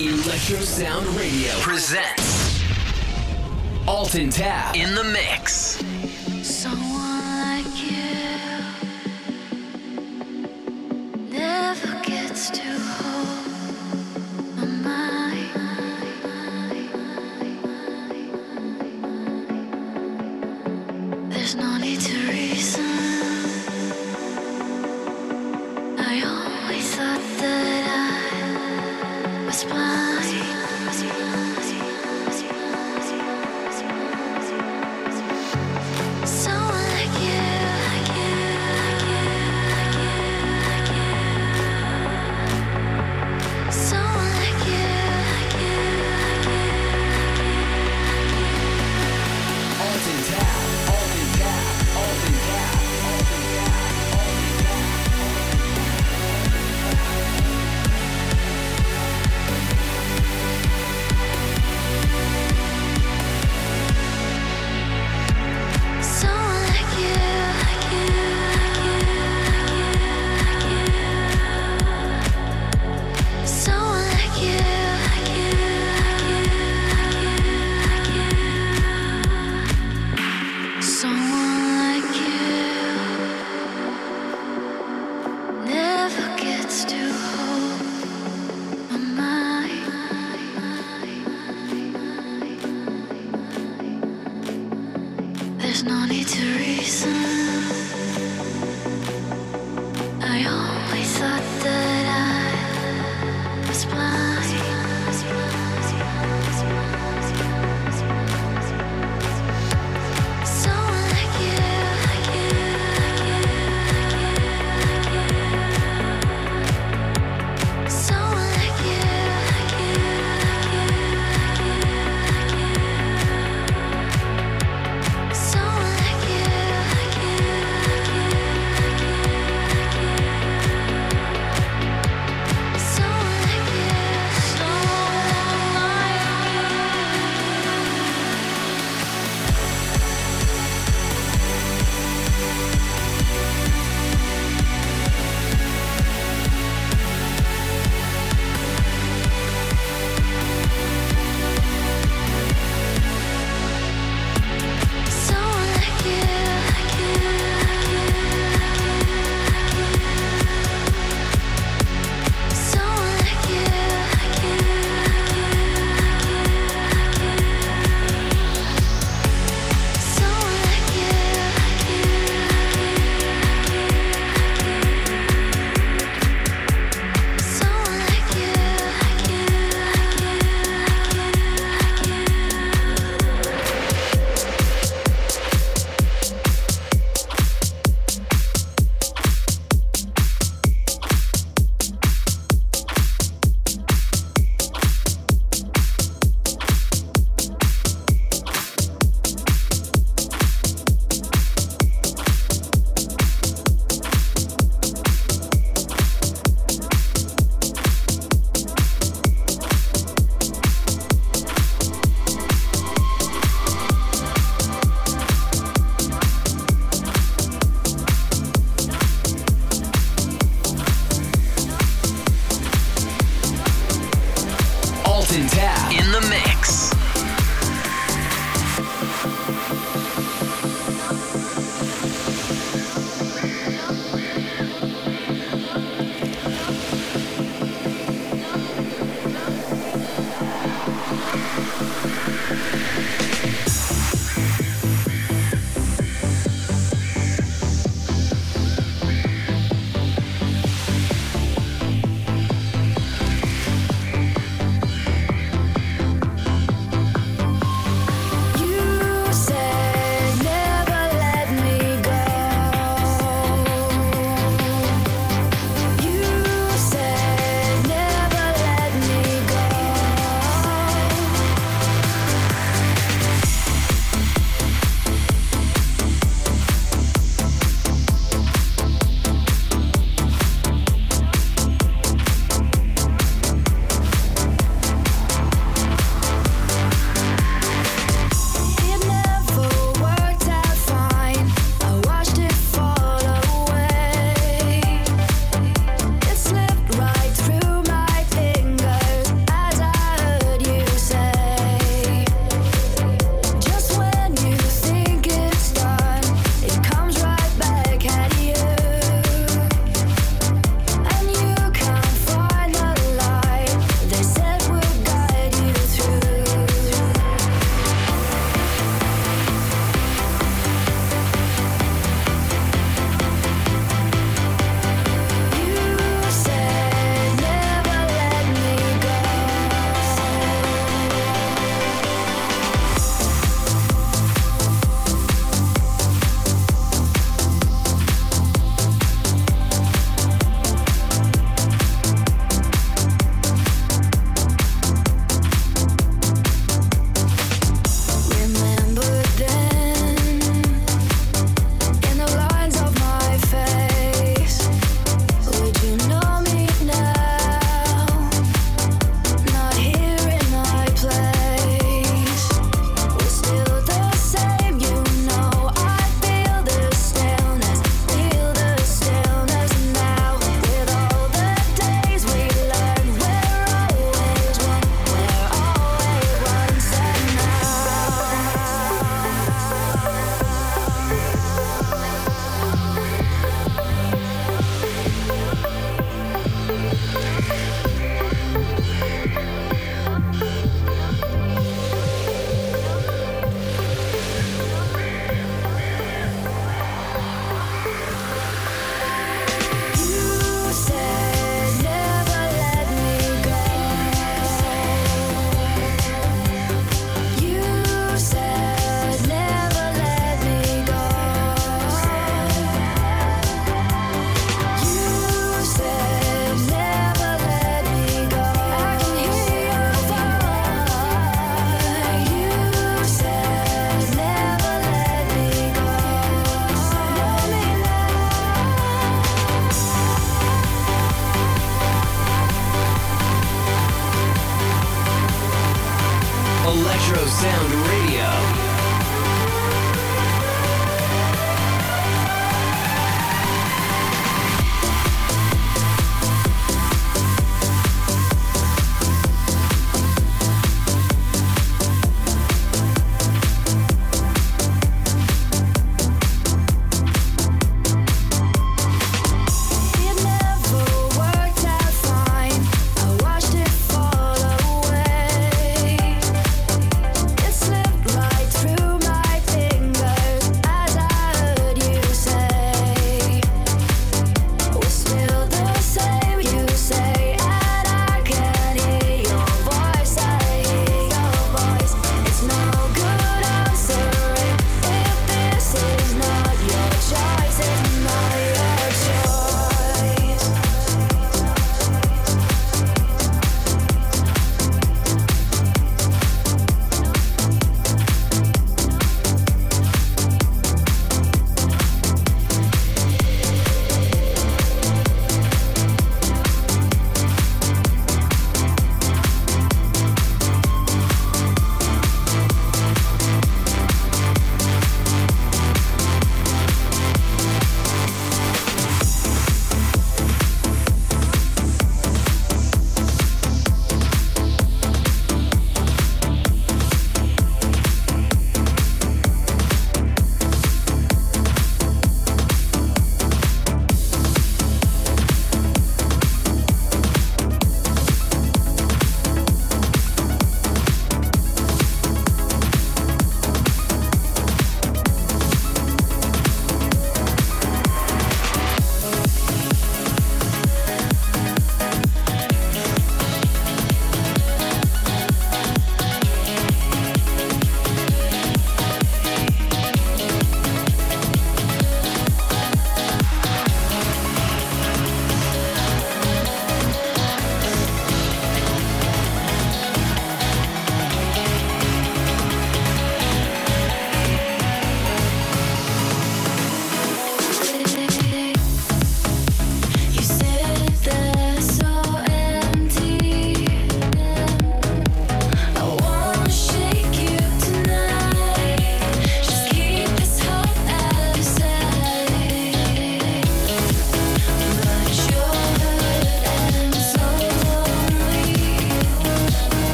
Electro Sound Radio presents Alton Tab in the mix. Someone like you never gets.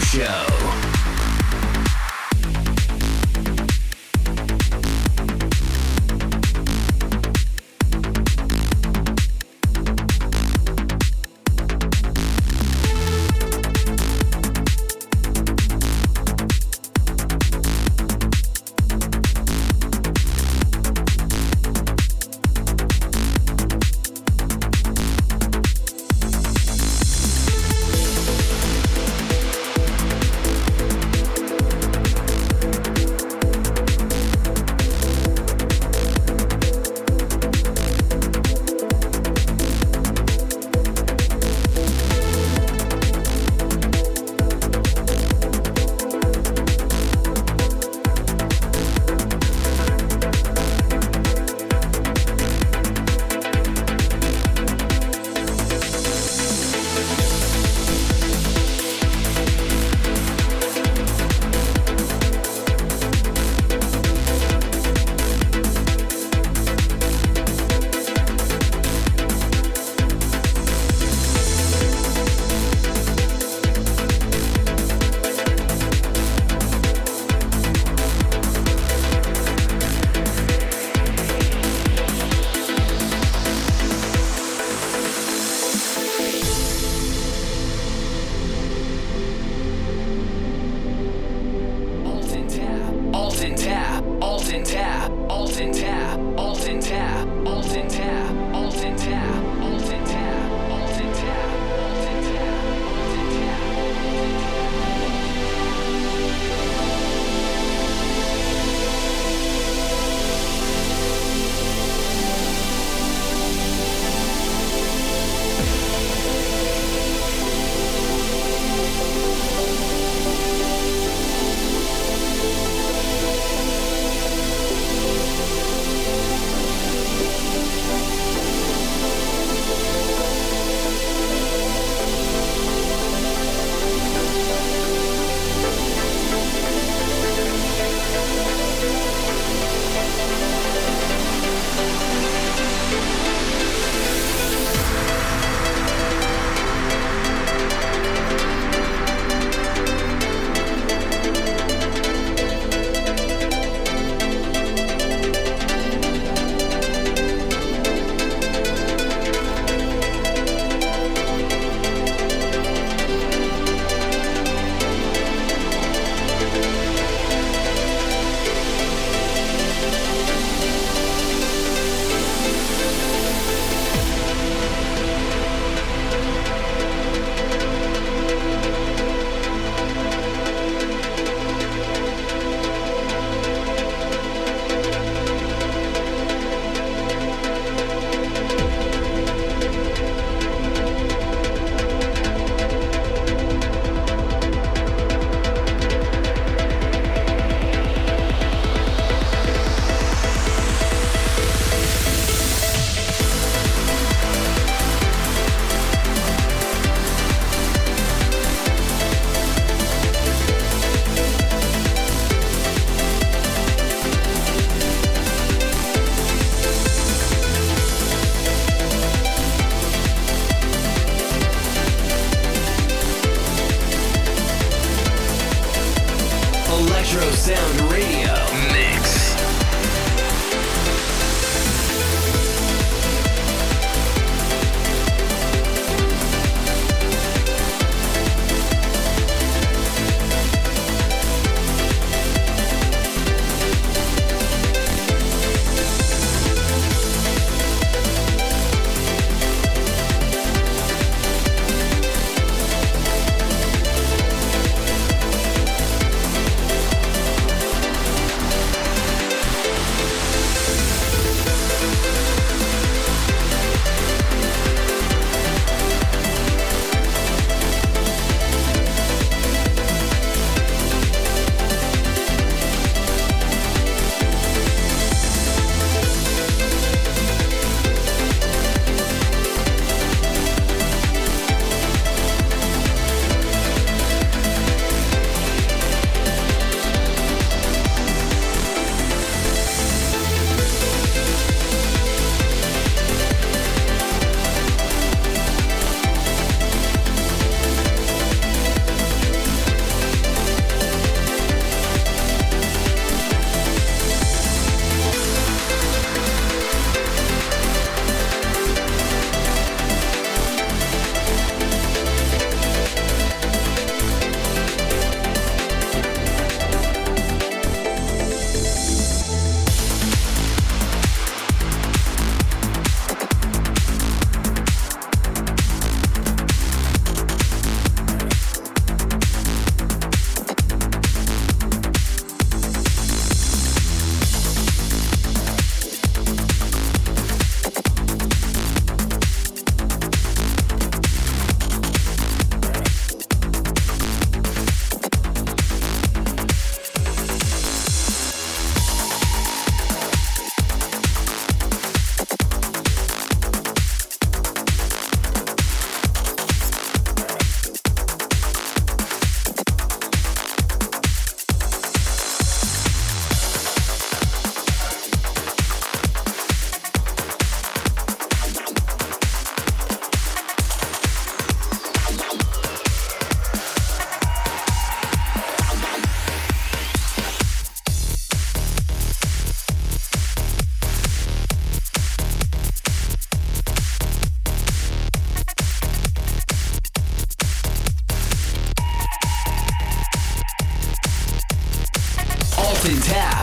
Show.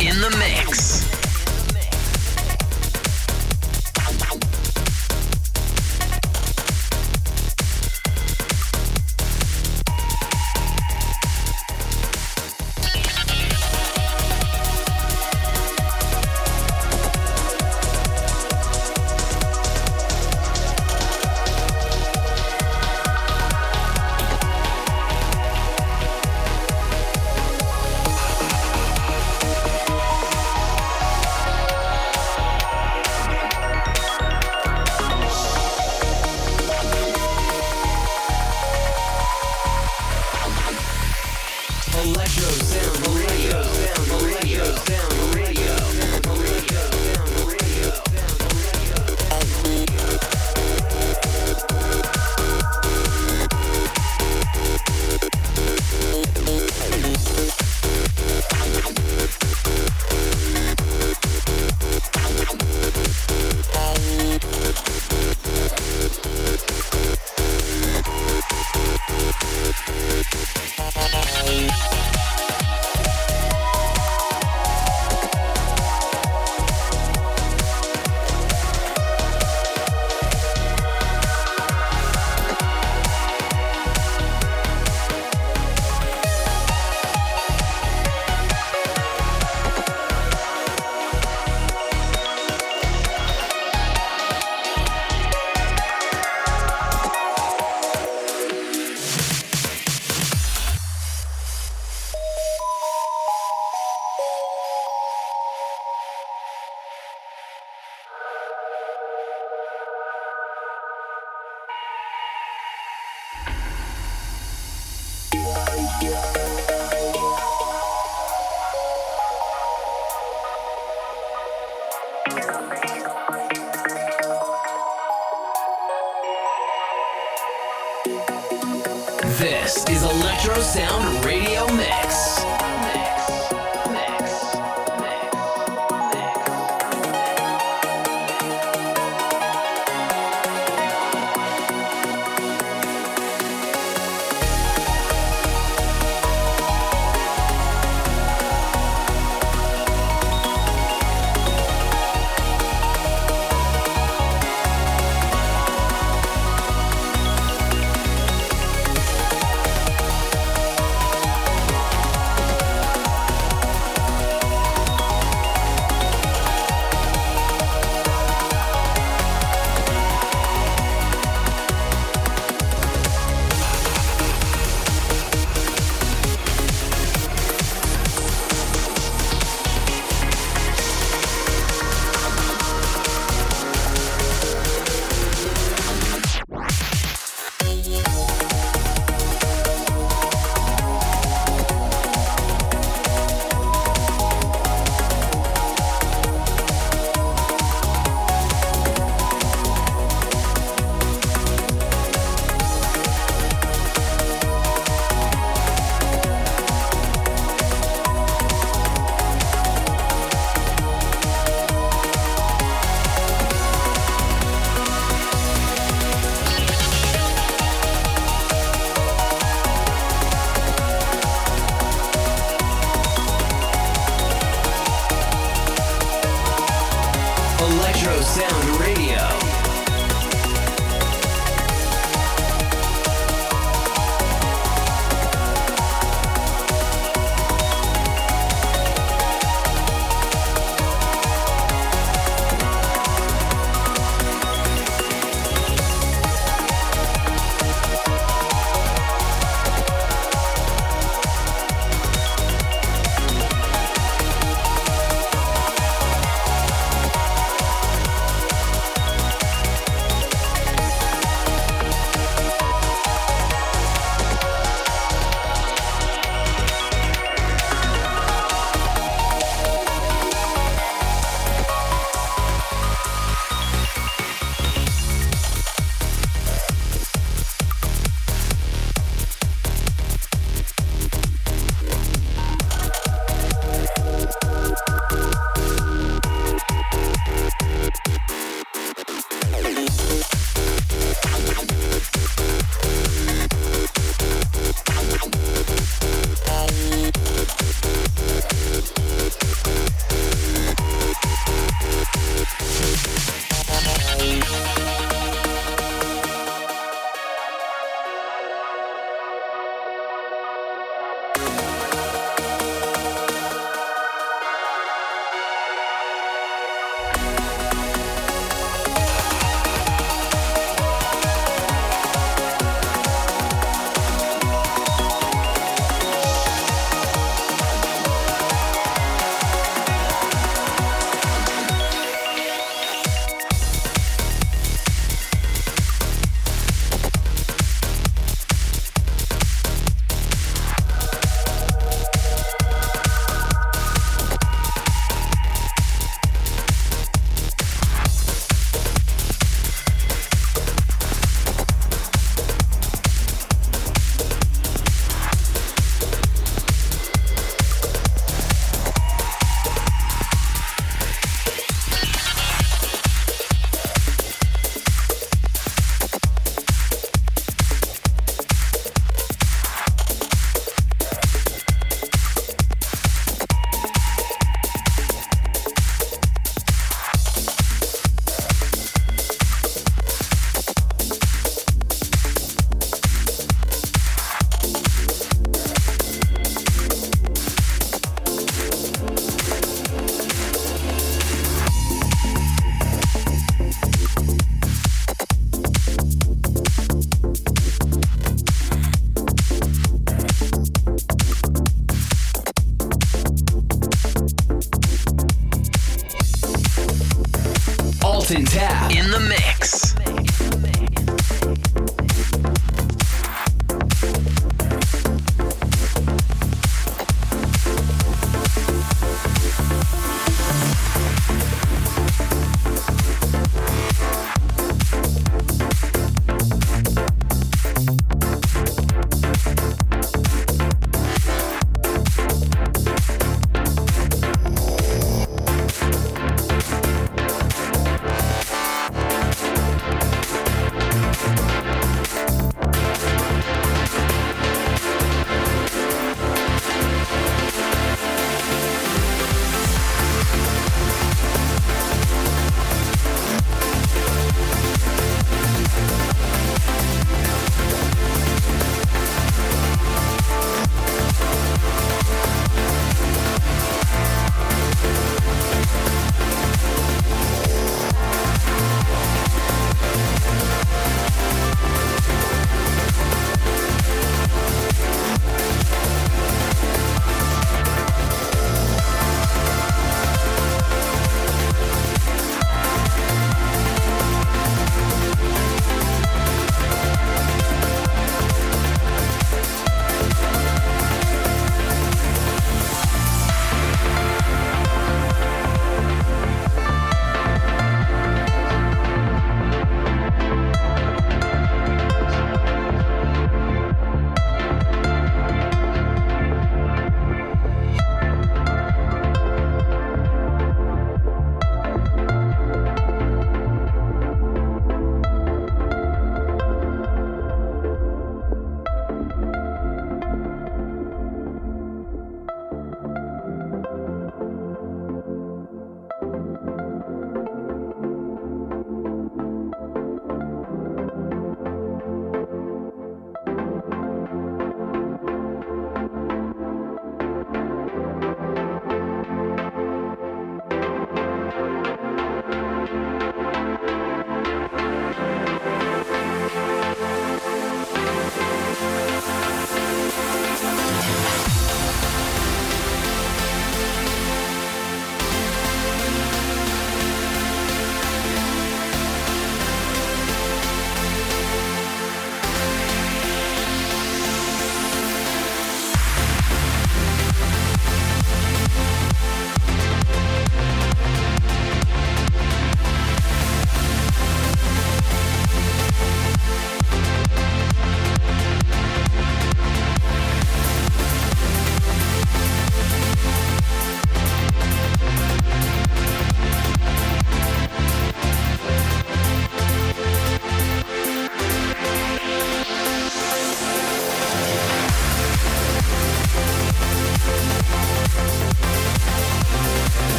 In the mix. Sound Radio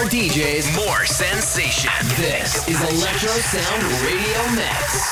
more DJs, More sensation. This is Electro Sound Radio Mix.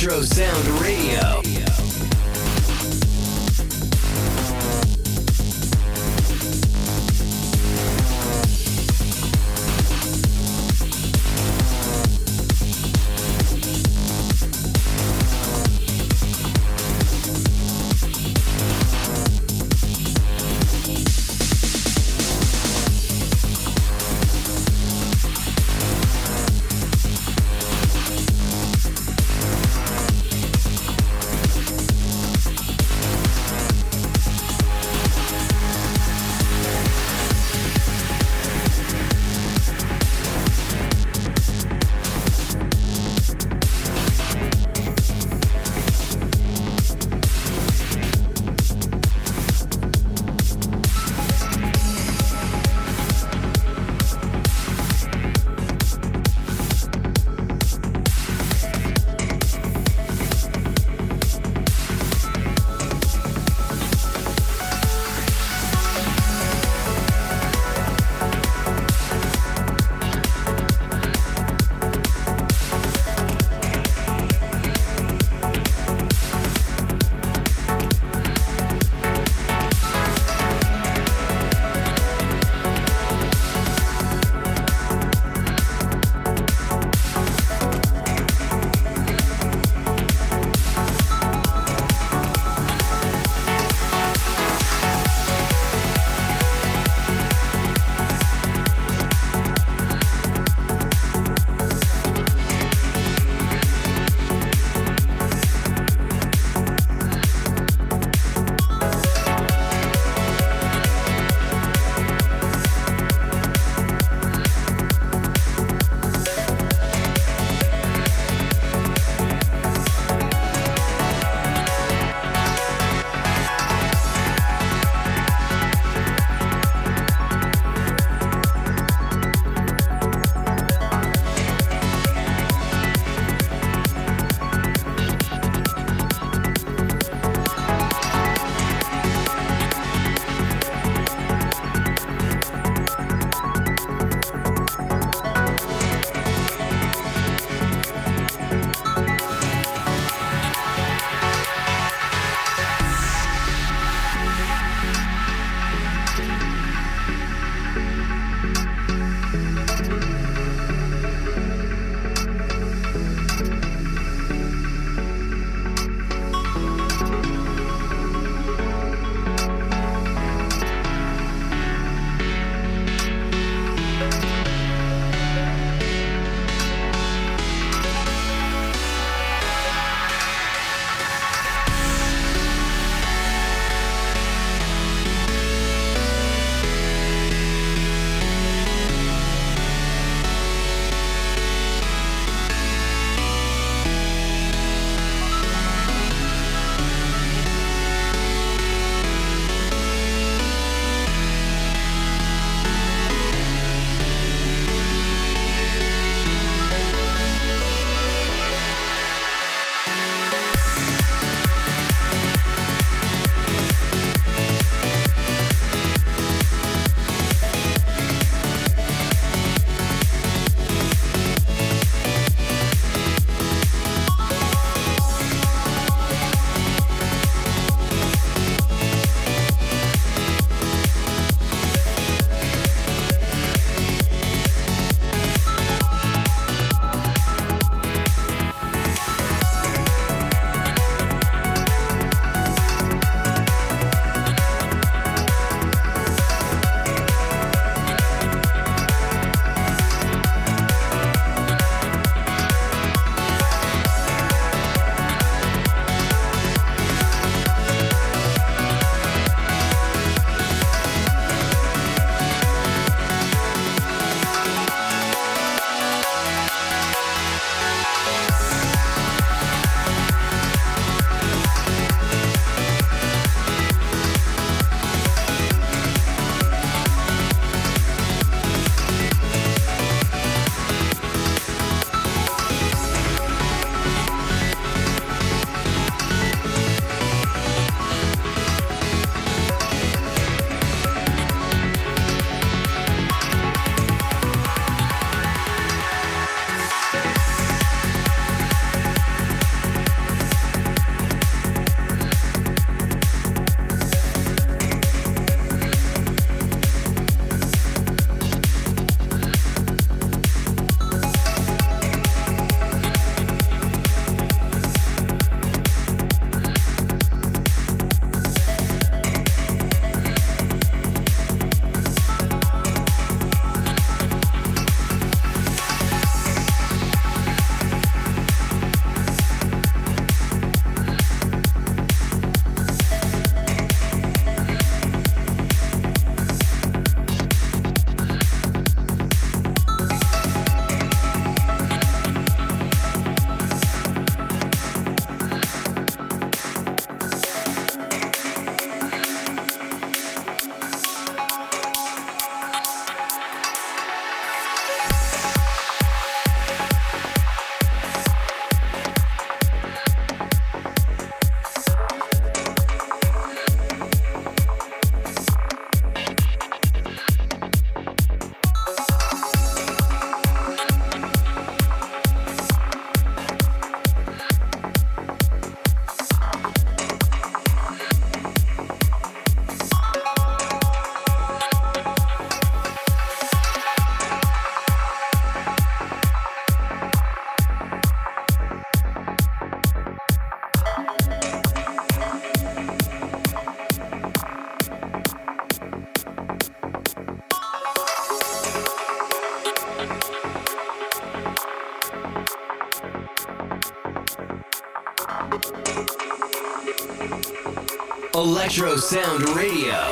Electro Sound Radio. Electro Sound Radio.